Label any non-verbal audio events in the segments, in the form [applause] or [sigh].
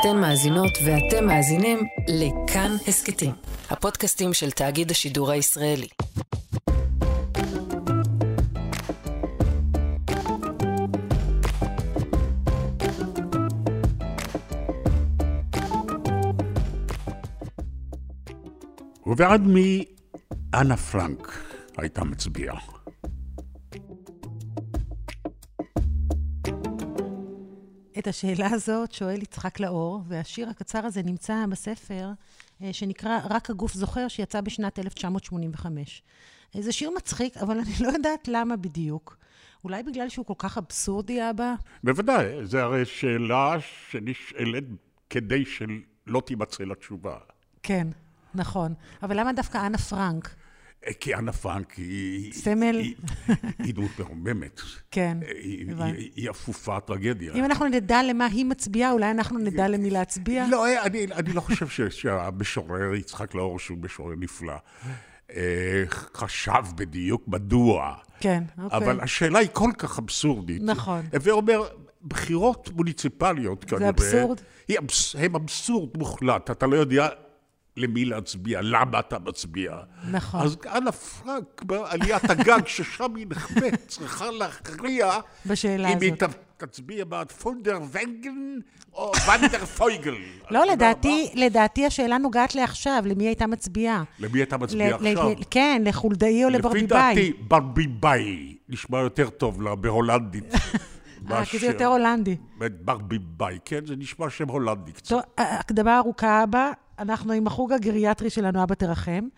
אתן מאזינות ואתם מאזינים לכאן הסכתים, הפודקאסטים של תאגיד השידור הישראלי. ובעד מי אנה פרנק הייתה מצביעה? את השאלה הזאת שואל יצחק לאור, והשיר הקצר הזה נמצא בספר אה, שנקרא "רק הגוף זוכר", שיצא בשנת 1985. אה, זה שיר מצחיק, אבל אני לא יודעת למה בדיוק. אולי בגלל שהוא כל כך אבסורדי, אבא? בוודאי, זו הרי שאלה שנשאלת כדי שלא תימצא לה תשובה. כן, נכון. אבל למה דווקא אנה פרנק? כי אנה פרנק היא... סמל? היא, היא דמות מרוממת. כן, הבנתי. היא, היא אפופה טרגדיה. אם אנחנו נדע למה היא מצביעה, אולי אנחנו נדע למי להצביע? לא, אני, אני לא חושב ש, שהמשורר יצחק לאור, שהוא משורר נפלא, אה, חשב בדיוק מדוע. כן, אוקיי. אבל השאלה היא כל כך אבסורדית. נכון. הווה אומר, בחירות מוניציפליות כנראה... אבסורד? היא אבס, הם אבסורד מוחלט. אתה לא יודע למי להצביע, למה אתה מצביע. נכון. אז אנה פרנק, בעליית הגג, ששם היא נחבאת, צריכה להכריע בשאלה אם היא הזאת. ת- תצביע בעד פונדר ונגן או ונדר פויגל. [laughs] לא, יודע לדעתי, לדעתי השאלה נוגעת לעכשיו, למי הייתה מצביעה. למי אתה מצביע ל- ל- עכשיו? כן, לחולדאי או לפי לברביבאי. דעתי, ברביבאי נשמע יותר טוב לה בהולנדית. [laughs] אה, כי זה יותר הולנדי. ברביבאי, כן, זה נשמע שם הולנדי קצת. טוב, הקדמה ארוכה אבא, אנחנו עם החוג הגריאטרי שלנו, אבא תרחם.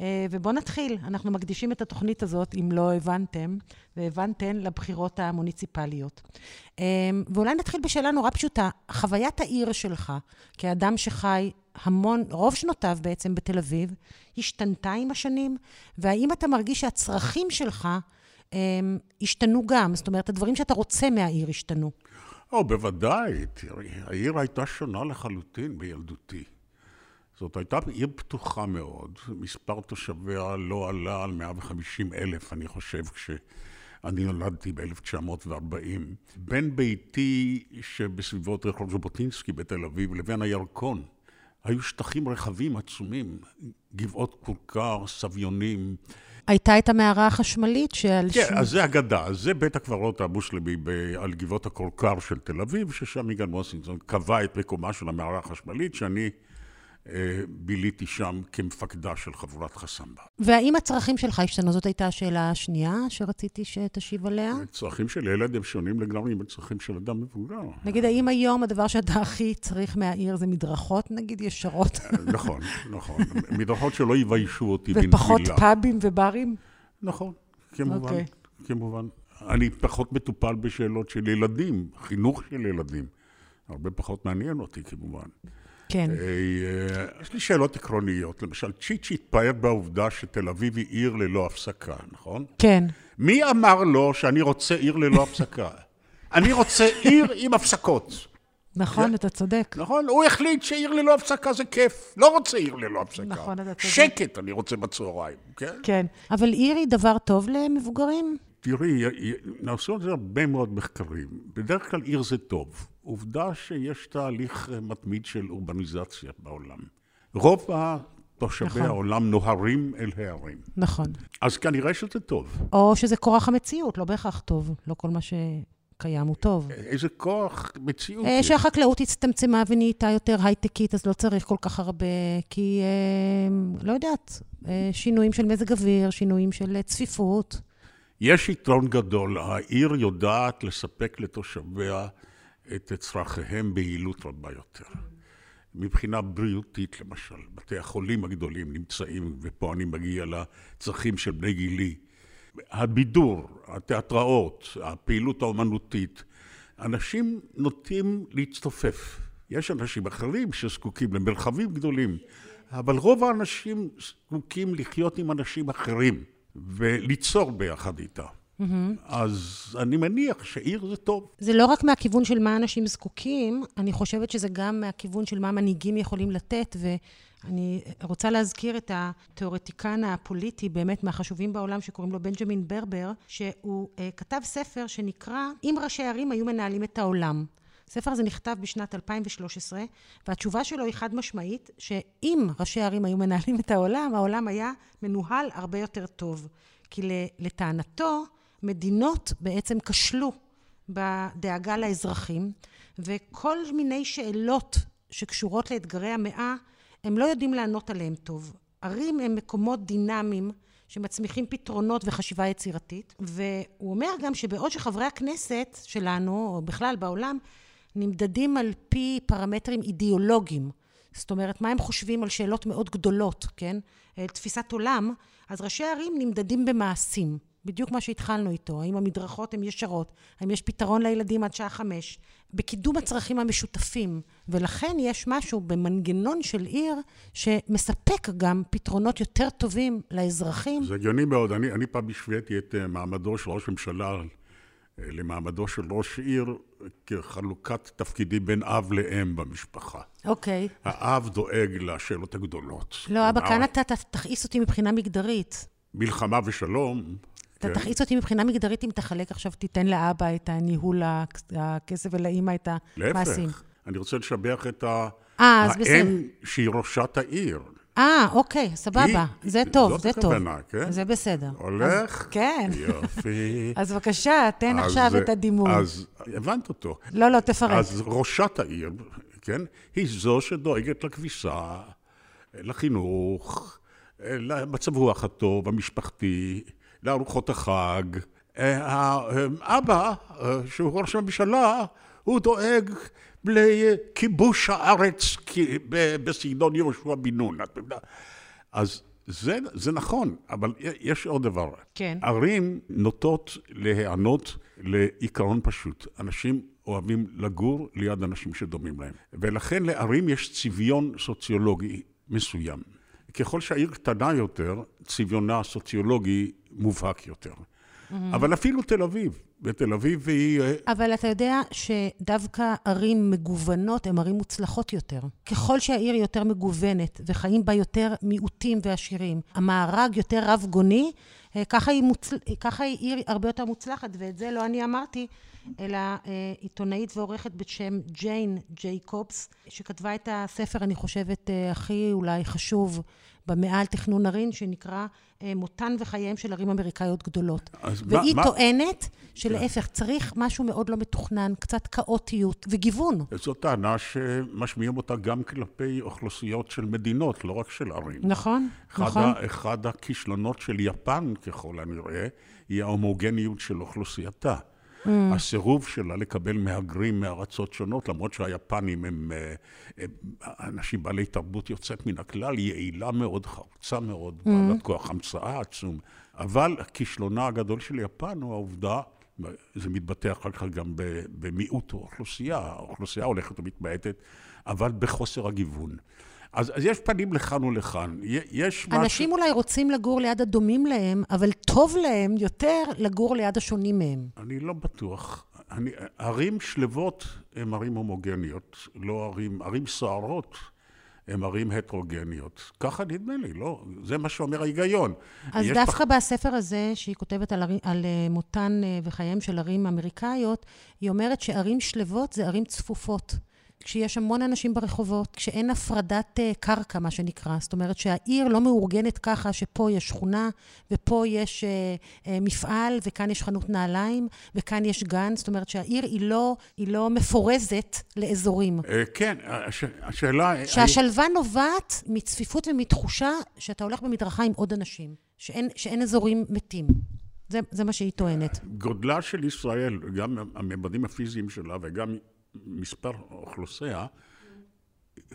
אה, ובואו נתחיל. אנחנו מקדישים את התוכנית הזאת, אם לא הבנתם, והבנתן, לבחירות המוניציפליות. אה, ואולי נתחיל בשאלה נורא פשוטה. חוויית העיר שלך, כאדם שחי המון, רוב שנותיו בעצם בתל אביב, השתנתה עם השנים? והאם אתה מרגיש שהצרכים שלך אה, השתנו גם? זאת אומרת, הדברים שאתה רוצה מהעיר השתנו. או, בוודאי, תראי, העיר הייתה שונה לחלוטין בילדותי. זאת הייתה עיר פתוחה מאוד, מספר תושביה לא עלה על 150 אלף, אני חושב, כשאני נולדתי ב-1940. בין ביתי שבסביבות רחוב ז'בוטינסקי בתל אביב לבין הירקון, היו שטחים רחבים עצומים, גבעות כורכר, סביונים. הייתה את המערה החשמלית שעל כן, שום- אז זה אגדה, זה בית הקברות המוסלמי ב- על גבעות הכורכר של תל אביב, ששם יגאל וושינגטון קבע את מקומה של המערה החשמלית, שאני ביליתי שם כמפקדה של חבורת חסמבה. והאם הצרכים שלך השתנו? זאת הייתה השאלה השנייה שרציתי שתשיב עליה. הצרכים של ילד הם שונים לגמרי מהצרכים של אדם מבוגר. נגיד, האם היום הדבר שאתה הכי צריך מהעיר זה מדרכות, נגיד, ישרות, נכון, נכון. מדרכות שלא יביישו אותי בנפילה. ופחות פאבים וברים? נכון, כמובן, אוקיי. כמובן. אני פחות מטופל בשאלות של ילדים, חינוך של ילדים. הרבה פחות מעניין אותי כמובן. כן. אה, יש לי שאלות עקרוניות. למשל, צ'יצ'י התפאר בעובדה שתל אביב היא עיר ללא הפסקה, נכון? כן. מי אמר לו שאני רוצה עיר ללא הפסקה? [laughs] אני רוצה עיר עם הפסקות, נכון, אתה צודק. נכון? הוא החליט שעיר ללא הפסקה זה כיף. לא רוצה עיר ללא הפסקה. נכון, אתה צודק. שקט אני רוצה בצהריים, כן? כן. אבל עיר היא דבר טוב למבוגרים? תראי, נעשו על זה הרבה מאוד מחקרים. בדרך כלל עיר זה טוב. עובדה שיש תהליך אה, מתמיד של אורבניזציה בעולם. רוב תושבי נכון. העולם נוהרים אל הערים. נכון. אז כנראה שזה טוב. או שזה כורח המציאות, לא בהכרח טוב. לא כל מה שקיים הוא טוב. איזה כוח מציאות אה, יש. שהחקלאות הצטמצמה ונהייתה יותר הייטקית, אז לא צריך כל כך הרבה, כי, אה, לא יודעת, אה, שינויים של מזג אוויר, שינויים של אה, צפיפות. יש יתרון גדול, העיר יודעת לספק לתושביה את צרכיהם ביעילות רבה יותר. מבחינה בריאותית למשל, בתי החולים הגדולים נמצאים, ופה אני מגיע לצרכים של בני גילי. הבידור, התיאטראות, הפעילות האומנותית, אנשים נוטים להצטופף. יש אנשים אחרים שזקוקים למרחבים גדולים, אבל רוב האנשים זקוקים לחיות עם אנשים אחרים וליצור ביחד איתם. אז אני מניח שעיר זה טוב. זה לא רק מהכיוון של מה אנשים זקוקים, אני חושבת שזה גם מהכיוון של מה מנהיגים יכולים לתת, ואני רוצה להזכיר את התיאורטיקן הפוליטי, באמת מהחשובים בעולם, שקוראים לו בנג'מין ברבר, שהוא uh, כתב ספר שנקרא "אם ראשי ערים היו מנהלים את העולם". הספר הזה נכתב בשנת 2013, והתשובה שלו היא חד משמעית, שאם ראשי הערים היו מנהלים את העולם, העולם היה מנוהל הרבה יותר טוב. כי לטענתו, מדינות בעצם כשלו בדאגה לאזרחים, וכל מיני שאלות שקשורות לאתגרי המאה, הם לא יודעים לענות עליהם טוב. ערים הם מקומות דינמיים שמצמיחים פתרונות וחשיבה יצירתית, והוא אומר גם שבעוד שחברי הכנסת שלנו, או בכלל בעולם, נמדדים על פי פרמטרים אידיאולוגיים, זאת אומרת, מה הם חושבים על שאלות מאוד גדולות, כן? תפיסת עולם, אז ראשי ערים נמדדים במעשים. בדיוק מה שהתחלנו איתו, האם המדרכות הן ישרות, האם יש פתרון לילדים עד שעה חמש, בקידום הצרכים המשותפים, ולכן יש משהו במנגנון של עיר שמספק גם פתרונות יותר טובים לאזרחים. זה הגיוני מאוד. אני, אני פעם השוויתי את אה, מעמדו של ראש ממשלה אה, למעמדו של ראש עיר כחלוקת תפקידים בין אב לאם במשפחה. אוקיי. Okay. האב דואג לשאלות הגדולות. לא, אבא, כאן אתה תכעיס אותי מבחינה מגדרית. מלחמה ושלום, אתה כן. תכעיס אותי מבחינה מגדרית אם תחלק עכשיו, תיתן לאבא את הניהול הכסף ולאימא את המעשים. להפך, אני רוצה לשבח את ה... אה, אז בסדר. האם שהיא ראשת העיר. אה, אוקיי, סבבה. היא, זה טוב, זה טוב. זאת הכוונה, כן? זה בסדר. הולך? אז, כן. יופי. [laughs] אז בבקשה, תן אז, עכשיו את הדימוי. אז הבנת אותו. לא, לא, תפרט. אז ראשת העיר, כן, היא זו שדואגת לכביסה, לחינוך, למצב רוח הטוב, המשפחתי. לארוחות החג. האבא, שהוא ראש הממשלה, הוא דואג לכיבוש הארץ בסגנון יהושע בן נון. אז זה, זה נכון, אבל יש עוד דבר. כן. ערים נוטות להיענות לעיקרון פשוט. אנשים אוהבים לגור ליד אנשים שדומים להם. ולכן לערים יש צביון סוציולוגי מסוים. ככל שהעיר קטנה יותר, צביונה הסוציולוגי מובהק יותר. Mm-hmm. אבל אפילו תל אביב, בתל אביב היא... אה, אבל אתה יודע שדווקא ערים מגוונות הן ערים מוצלחות יותר. ככל שהעיר יותר מגוונת וחיים בה יותר מיעוטים ועשירים, המארג יותר רב-גוני, אה, ככה היא, מוצל... ככה היא עיר הרבה יותר מוצלחת, ואת זה לא אני אמרתי, אלא אה, עיתונאית ועורכת בשם ג'יין ג'ייקובס, שכתבה את הספר, אני חושבת, הכי אולי חשוב במאה על תכנון ערים, שנקרא אה, מותן וחייהם של ערים אמריקאיות גדולות. והיא מה, טוענת שלהפך, צריך משהו מאוד לא מתוכנן, קצת כאוטיות וגיוון. זו טענה שמשמיעים אותה גם כלפי אוכלוסיות של מדינות, לא רק של ערים. נכון, אחד נכון. ה, אחד הכישלונות של יפן, ככל הנראה, היא ההומוגניות של אוכלוסייתה. Mm. הסירוב שלה לקבל מהגרים מארצות שונות, למרות שהיפנים הם, אה, הם אנשים בעלי תרבות יוצאת מן הכלל, יעילה מאוד, חרוצה מאוד, mm. בעלת כוח המצאה עצום. אבל הכישלונה הגדול של יפן הוא העובדה זה מתבטא אחר כך גם במיעוט האוכלוסייה, האוכלוסייה הולכת ומתמעטת, אבל בחוסר הגיוון. אז, אז יש פנים לכאן ולכאן. יש משהו... אנשים אולי רוצים לגור ליד הדומים להם, אבל טוב להם יותר לגור ליד השונים מהם. אני לא בטוח. אני, ערים שלוות הן ערים הומוגניות, לא ערים, ערים סוערות. הן ערים הטרוגניות. ככה נדמה לי, לא? זה מה שאומר ההיגיון. אז דווקא פח... בספר הזה, שהיא כותבת על, ערים, על אה, מותן אה, וחייהם של ערים אמריקאיות, היא אומרת שערים שלוות זה ערים צפופות. כשיש המון אנשים ברחובות, כשאין הפרדת uh, קרקע, מה שנקרא. זאת אומרת שהעיר לא מאורגנת ככה שפה יש שכונה, ופה יש uh, uh, מפעל, וכאן יש חנות נעליים, וכאן יש גן. זאת אומרת שהעיר היא לא, היא לא מפורזת לאזורים. כן, הש, השאלה... שהשלווה I... נובעת מצפיפות ומתחושה שאתה הולך במדרכה עם עוד אנשים, שאין, שאין אזורים מתים. זה, זה מה שהיא טוענת. גודלה של ישראל, גם הממדים הפיזיים שלה וגם מספר אוכלוסייה,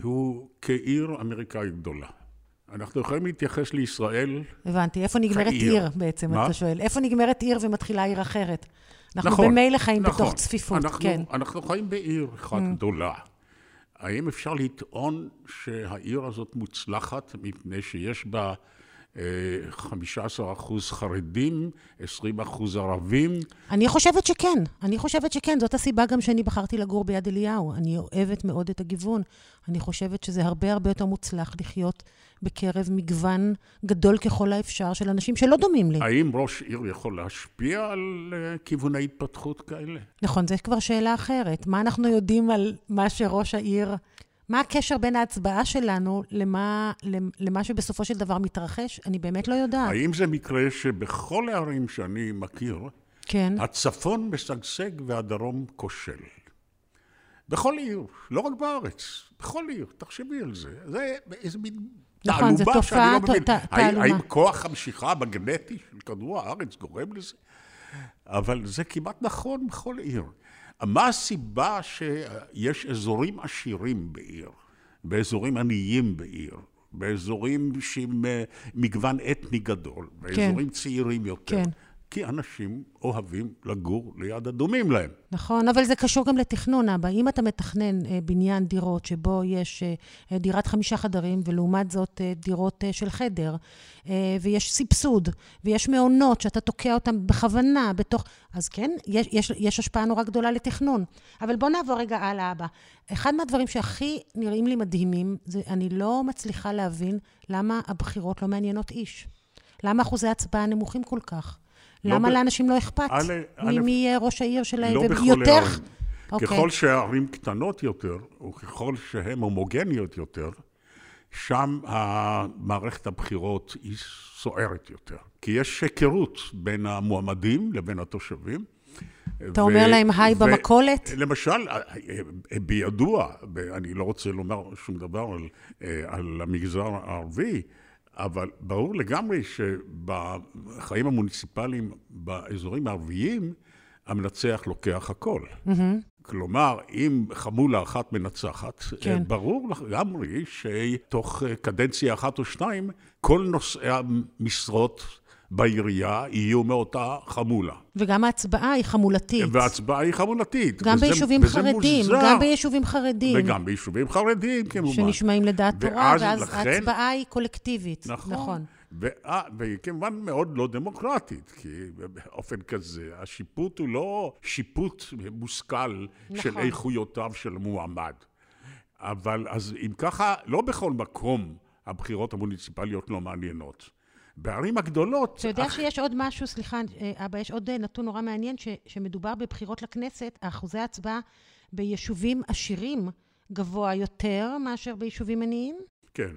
הוא כעיר אמריקאית גדולה. אנחנו יכולים להתייחס לישראל הבנתי. איפה נגמרת כעיר. עיר בעצם, מה? אתה שואל? איפה נגמרת עיר ומתחילה עיר אחרת? אנחנו נכון, במילא חיים נכון. בתוך צפיפות, אנחנו, כן. אנחנו חיים בעיר אחת mm. גדולה. האם אפשר לטעון שהעיר הזאת מוצלחת מפני שיש בה 15 אחוז חרדים, 20 אחוז ערבים. אני חושבת שכן, אני חושבת שכן. זאת הסיבה גם שאני בחרתי לגור ביד אליהו. אני אוהבת מאוד את הגיוון. אני חושבת שזה הרבה הרבה יותר מוצלח לחיות בקרב מגוון גדול ככל האפשר של אנשים שלא דומים לי. האם ראש עיר יכול להשפיע על uh, כיווני התפתחות כאלה? נכון, זו כבר שאלה אחרת. מה אנחנו יודעים על מה שראש העיר... מה הקשר בין ההצבעה שלנו למה, למה שבסופו של דבר מתרחש? אני באמת לא יודעת. האם זה מקרה שבכל הערים שאני מכיר, כן. הצפון משגשג והדרום כושל? בכל עיר, לא רק בארץ, בכל עיר, תחשבי על זה. זה איזה מין נכון, זו תופעה, לא מבין. תעלומה. האם כוח המשיכה בגנטי של כדור הארץ גורם לזה? אבל זה כמעט נכון בכל עיר. מה הסיבה שיש אזורים עשירים בעיר, באזורים עניים בעיר, באזורים עם אה, מגוון אתני גדול, באזורים כן. צעירים יותר? כן. כי אנשים אוהבים לגור ליד אדומים להם. נכון, אבל זה קשור גם לתכנון, אבא. אם אתה מתכנן אה, בניין דירות שבו יש אה, דירת חמישה חדרים, ולעומת זאת אה, דירות אה, של חדר, אה, ויש סבסוד, ויש מעונות שאתה תוקע אותם בכוונה בתוך... אז כן, יש, יש, יש השפעה נורא גדולה לתכנון. אבל בוא נעבור רגע הלאה, אבא. אחד מהדברים שהכי נראים לי מדהימים, זה אני לא מצליחה להבין למה הבחירות לא מעניינות איש. למה אחוזי ההצבעה נמוכים כל כך? לא למה ב... לאנשים לא אכפת מי יהיה ראש העיר שלהם? לא בכל הערים. Okay. אוקיי. ככל שהערים קטנות יותר, וככל שהן הומוגניות יותר, שם מערכת הבחירות היא סוערת יותר. כי יש היכרות בין המועמדים לבין התושבים. אתה ו- אומר להם היי ו- במכולת? למשל, בידוע, אני לא רוצה לומר שום דבר על, אה, על המגזר הערבי, אבל ברור לגמרי שבחיים המוניציפליים באזורים הערביים, המנצח לוקח הכל. Mm-hmm. כלומר, אם חמולה אחת מנצחת, כן. ברור לגמרי שתוך קדנציה אחת או שניים, כל נושאי המשרות בעירייה יהיו מאותה חמולה. וגם ההצבעה היא חמולתית. וההצבעה היא חמולתית. גם וזה, ביישובים וזה חרדים, מוזר. גם ביישובים חרדים. וגם ביישובים חרדים, כמובן. שנשמעים לדעת תורה, ואז לכן, ההצבעה היא קולקטיבית. נכון. נכון. והיא כמובן מאוד לא דמוקרטית, כי באופן כזה, השיפוט הוא לא שיפוט מושכל נכון. של איכויותיו של מועמד. אבל אז אם ככה, לא בכל מקום הבחירות המוניציפליות לא מעניינות. בערים הגדולות... אתה יודע אח... שיש עוד משהו, סליחה, אבא, יש עוד נתון נורא מעניין, ש, שמדובר בבחירות לכנסת, אחוזי ההצבעה ביישובים עשירים גבוה יותר מאשר ביישובים עניים? כן.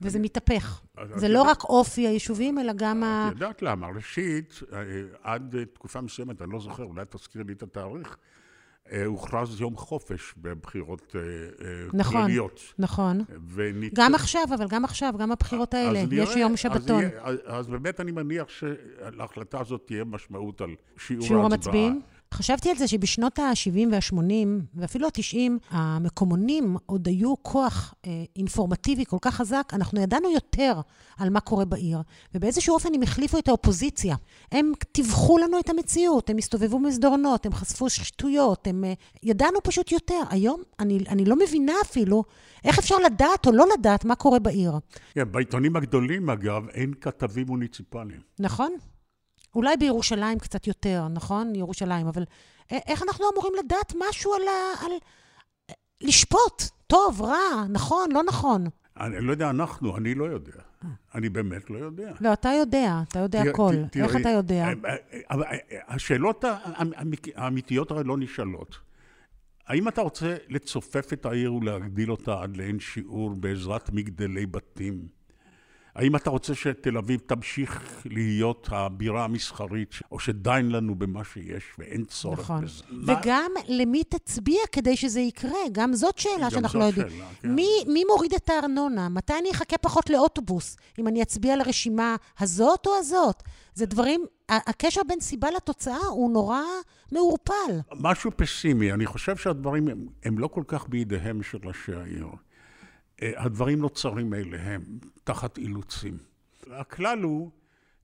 וזה אני... מתהפך. זה לא יודע... רק אופי היישובים, אלא גם ה... את יודעת למה, ראשית, אה, עד תקופה מסוימת, אני לא זוכר, אולי תזכיר לי את התאריך, אה, הוכרז יום חופש בבחירות אה, אה, נכון, כלליות. נכון, ונית... גם עכשיו, אבל גם עכשיו, גם הבחירות האלה, יש יום שבתון. אז, אז באמת אני מניח שלהחלטה הזאת תהיה משמעות על שיעור, שיעור ההצבעה. חשבתי על זה שבשנות ה-70 וה-80, ואפילו ה-90, המקומונים עוד היו כוח אה, אינפורמטיבי כל כך חזק, אנחנו ידענו יותר על מה קורה בעיר, ובאיזשהו אופן הם החליפו את האופוזיציה. הם טיווחו לנו את המציאות, הם הסתובבו מסדרונות, הם חשפו שטויות, הם... אה, ידענו פשוט יותר. היום אני, אני לא מבינה אפילו איך אפשר לדעת או לא לדעת מה קורה בעיר. כן, בעיתונים הגדולים, אגב, אין כתבים מוניציפליים. נכון. אולי בירושלים קצת יותר, נכון? ירושלים, אבל איך אנחנו אמורים לדעת משהו על ה... על... לשפוט, טוב, רע, נכון, לא נכון. אני לא יודע, אנחנו, אני לא יודע. אני באמת לא יודע. לא, אתה יודע, אתה יודע הכל. איך אתה יודע? אה, אה, אה, השאלות האמיתיות הרי לא נשאלות. האם אתה רוצה לצופף את העיר ולהגדיל אותה עד לאין שיעור בעזרת מגדלי בתים? האם אתה רוצה שתל אביב תמשיך להיות הבירה המסחרית, או שדי לנו במה שיש ואין צורך נכון. בזה? וגם מה... למי תצביע כדי שזה יקרה? גם זאת שאלה גם שאנחנו לא יודעים. שאלה, כן. מי, מי מוריד את הארנונה? מתי אני אחכה פחות לאוטובוס? אם אני אצביע לרשימה הזאת או הזאת? זה דברים, הקשר בין סיבה לתוצאה הוא נורא מעורפל. משהו פסימי. אני חושב שהדברים הם, הם לא כל כך בידיהם של ראשי העיר. הדברים נוצרים מאליהם, תחת אילוצים. הכלל הוא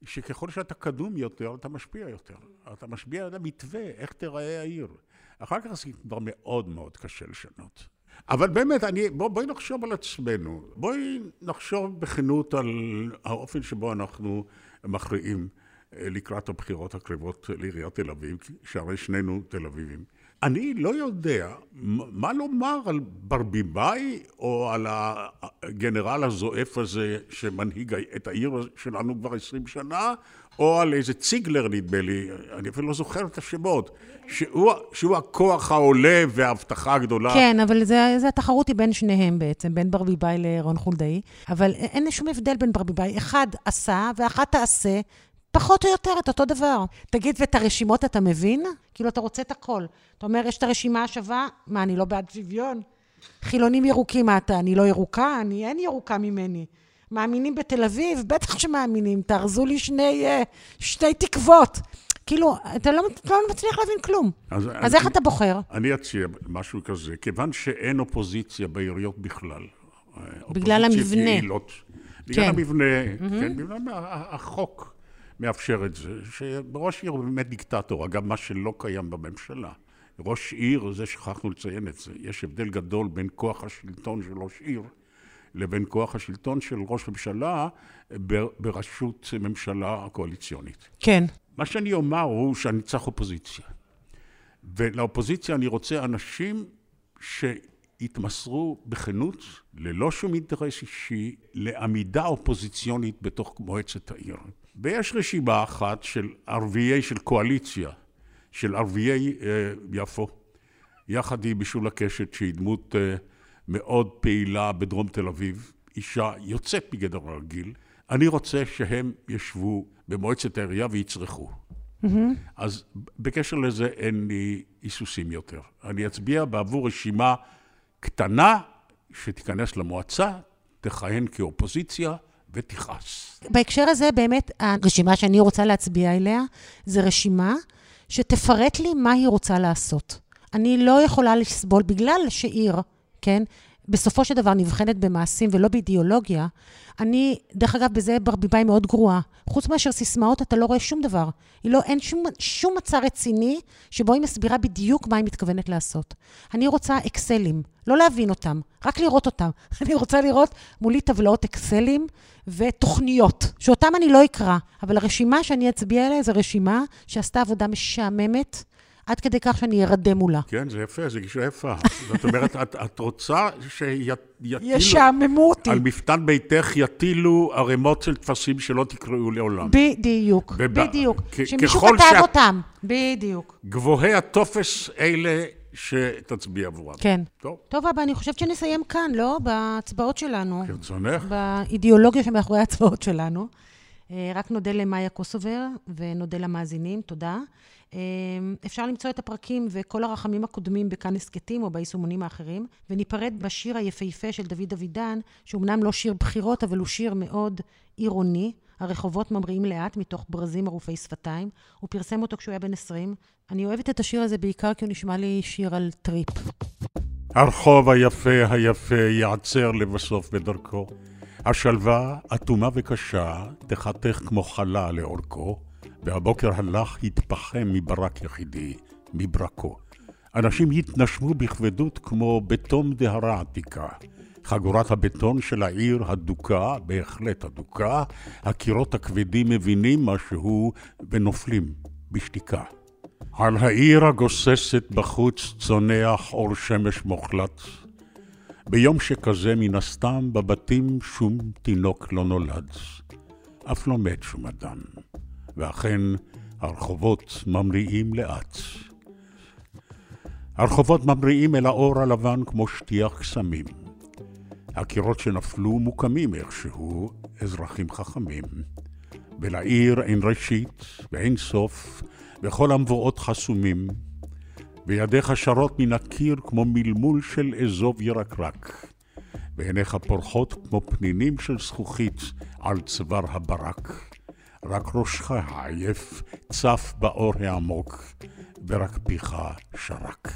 שככל שאתה קדום יותר, אתה משפיע יותר. אתה משפיע על המתווה, איך תיראה העיר. אחר כך זה כבר מאוד מאוד קשה לשנות. אבל באמת, אני, בוא, בואי נחשוב על עצמנו. בואי נחשוב בכנות על האופן שבו אנחנו מכריעים אה, לקראת הבחירות הקרבות לעיריית תל אביב, שהרי שנינו תל אביבים. אני לא יודע מה לומר על ברביבאי או על הגנרל הזועף הזה שמנהיג את העיר שלנו כבר עשרים שנה, או על איזה ציגלר נדמה לי, אני אפילו לא זוכר את השמות, שהוא, שהוא הכוח העולה וההבטחה הגדולה. כן, אבל זה, זה התחרות היא בין שניהם בעצם, בין ברביבאי לרון חולדאי, אבל אין שום הבדל בין ברביבאי. אחד עשה ואחת תעשה, פחות או יותר את אותו דבר. תגיד, ואת הרשימות אתה מבין? כאילו, אתה רוצה את הכל. אתה אומר, יש את הרשימה השווה, מה, אני לא בעד שוויון? חילונים ירוקים, מה אתה, אני לא ירוקה? אני, אין ירוקה ממני. מאמינים בתל אביב? בטח שמאמינים. תארזו לי שני, אה, שני תקוות. כאילו, אתה לא, לא מצליח להבין כלום. אז, אז אני, איך אתה בוחר? אני אציע משהו כזה. כיוון שאין אופוזיציה בעיריות בכלל. אה, בגלל המבנה. פעילות, בגלל כן. המבנה, mm-hmm. כן, בגלל החוק. מאפשר את זה, שראש עיר הוא באמת דיקטטור, אגב, מה שלא קיים בממשלה. ראש עיר, זה שכחנו לציין את זה, יש הבדל גדול בין כוח השלטון של ראש עיר לבין כוח השלטון של ראש ממשלה בראשות ממשלה קואליציונית. כן. מה שאני אומר הוא שאני צריך אופוזיציה. ולאופוזיציה אני רוצה אנשים שיתמסרו בכנות, ללא שום אינטרס אישי, לעמידה אופוזיציונית בתוך מועצת העיר. ויש רשימה אחת של ערביי, של קואליציה, של ערביי אה, יפו, יחד עם בישול הקשת, שהיא דמות אה, מאוד פעילה בדרום תל אביב, אישה יוצאת מגדר הרגיל. אני רוצה שהם ישבו במועצת העירייה ויצרכו. Mm-hmm. אז בקשר לזה אין לי היסוסים יותר. אני אצביע בעבור רשימה קטנה שתיכנס למועצה, תכהן כאופוזיציה, ותכעס. בהקשר הזה, באמת, הרשימה שאני רוצה להצביע אליה, זה רשימה שתפרט לי מה היא רוצה לעשות. אני לא יכולה לסבול, בגלל שעיר, כן, בסופו של דבר נבחנת במעשים ולא באידיאולוגיה, אני, דרך אגב, בזה ברביבאי מאוד גרועה. חוץ מאשר סיסמאות, אתה לא רואה שום דבר. היא לא, אין שום, שום מצע רציני שבו היא מסבירה בדיוק מה היא מתכוונת לעשות. אני רוצה אקסלים, לא להבין אותם, רק לראות אותם. [laughs] אני רוצה לראות מולי טבלאות אקסלים ותוכניות, שאותם אני לא אקרא, אבל הרשימה שאני אצביע עליה זו רשימה שעשתה עבודה משעממת. עד כדי כך שאני ארדם מולה. כן, זה יפה, זה גישה יפה. זאת אומרת, את, את רוצה שיטילו... ישעממו אותי. על מפתן ביתך יטילו ערימות של טפסים שלא תקראו לעולם. בדיוק, ובא, בדיוק. שמישהו כתב שאת... אותם, בדיוק. גבוהי הטופס אלה שתצביע עבורם. כן. טוב. טוב, אבא, אני חושבת שנסיים כאן, לא? בהצבעות שלנו. כרצונך. באידיאולוגיה שמאחורי ההצבעות שלנו. אה, רק נודה למאיה קוסובר ונודה למאזינים, תודה. אמ, אפשר למצוא את הפרקים וכל הרחמים הקודמים בכאן הסכתים או ביישומונים האחרים, וניפרד בשיר היפהפה של דוד אבידן, שאומנם לא שיר בחירות, אבל הוא שיר מאוד עירוני. הרחובות ממריאים לאט מתוך ברזים ערופי שפתיים. הוא פרסם אותו כשהוא היה בן 20. אני אוהבת את השיר הזה בעיקר כי הוא נשמע לי שיר על טריפ. הרחוב היפה היפה יעצר לבסוף בדרכו. השלווה, אטומה וקשה, תחתך כמו חלה לאורכו. והבוקר הלך התפחם מברק יחידי, מברקו. אנשים התנשמו בכבדות כמו בתום דהרה עתיקה. חגורת הבטון של העיר הדוקה, בהחלט הדוקה, הקירות הכבדים מבינים משהו ונופלים בשתיקה. על העיר הגוססת בחוץ צונח אור שמש מוחלט. ביום שכזה מן הסתם בבתים שום תינוק לא נולד, אף לא מת שום אדם. ואכן הרחובות ממריאים לאט. הרחובות ממריאים אל האור הלבן כמו שטיח קסמים. הקירות שנפלו מוקמים איכשהו, אזרחים חכמים. ולעיר אין ראשית ואין סוף, וכל המבואות חסומים. וידיך שרות מן הקיר כמו מלמול של אזוב ירקרק. ועיניך פורחות כמו פנינים של זכוכית על צוואר הברק. רק ראשך העייף צף באור העמוק, ורק פיך שרק.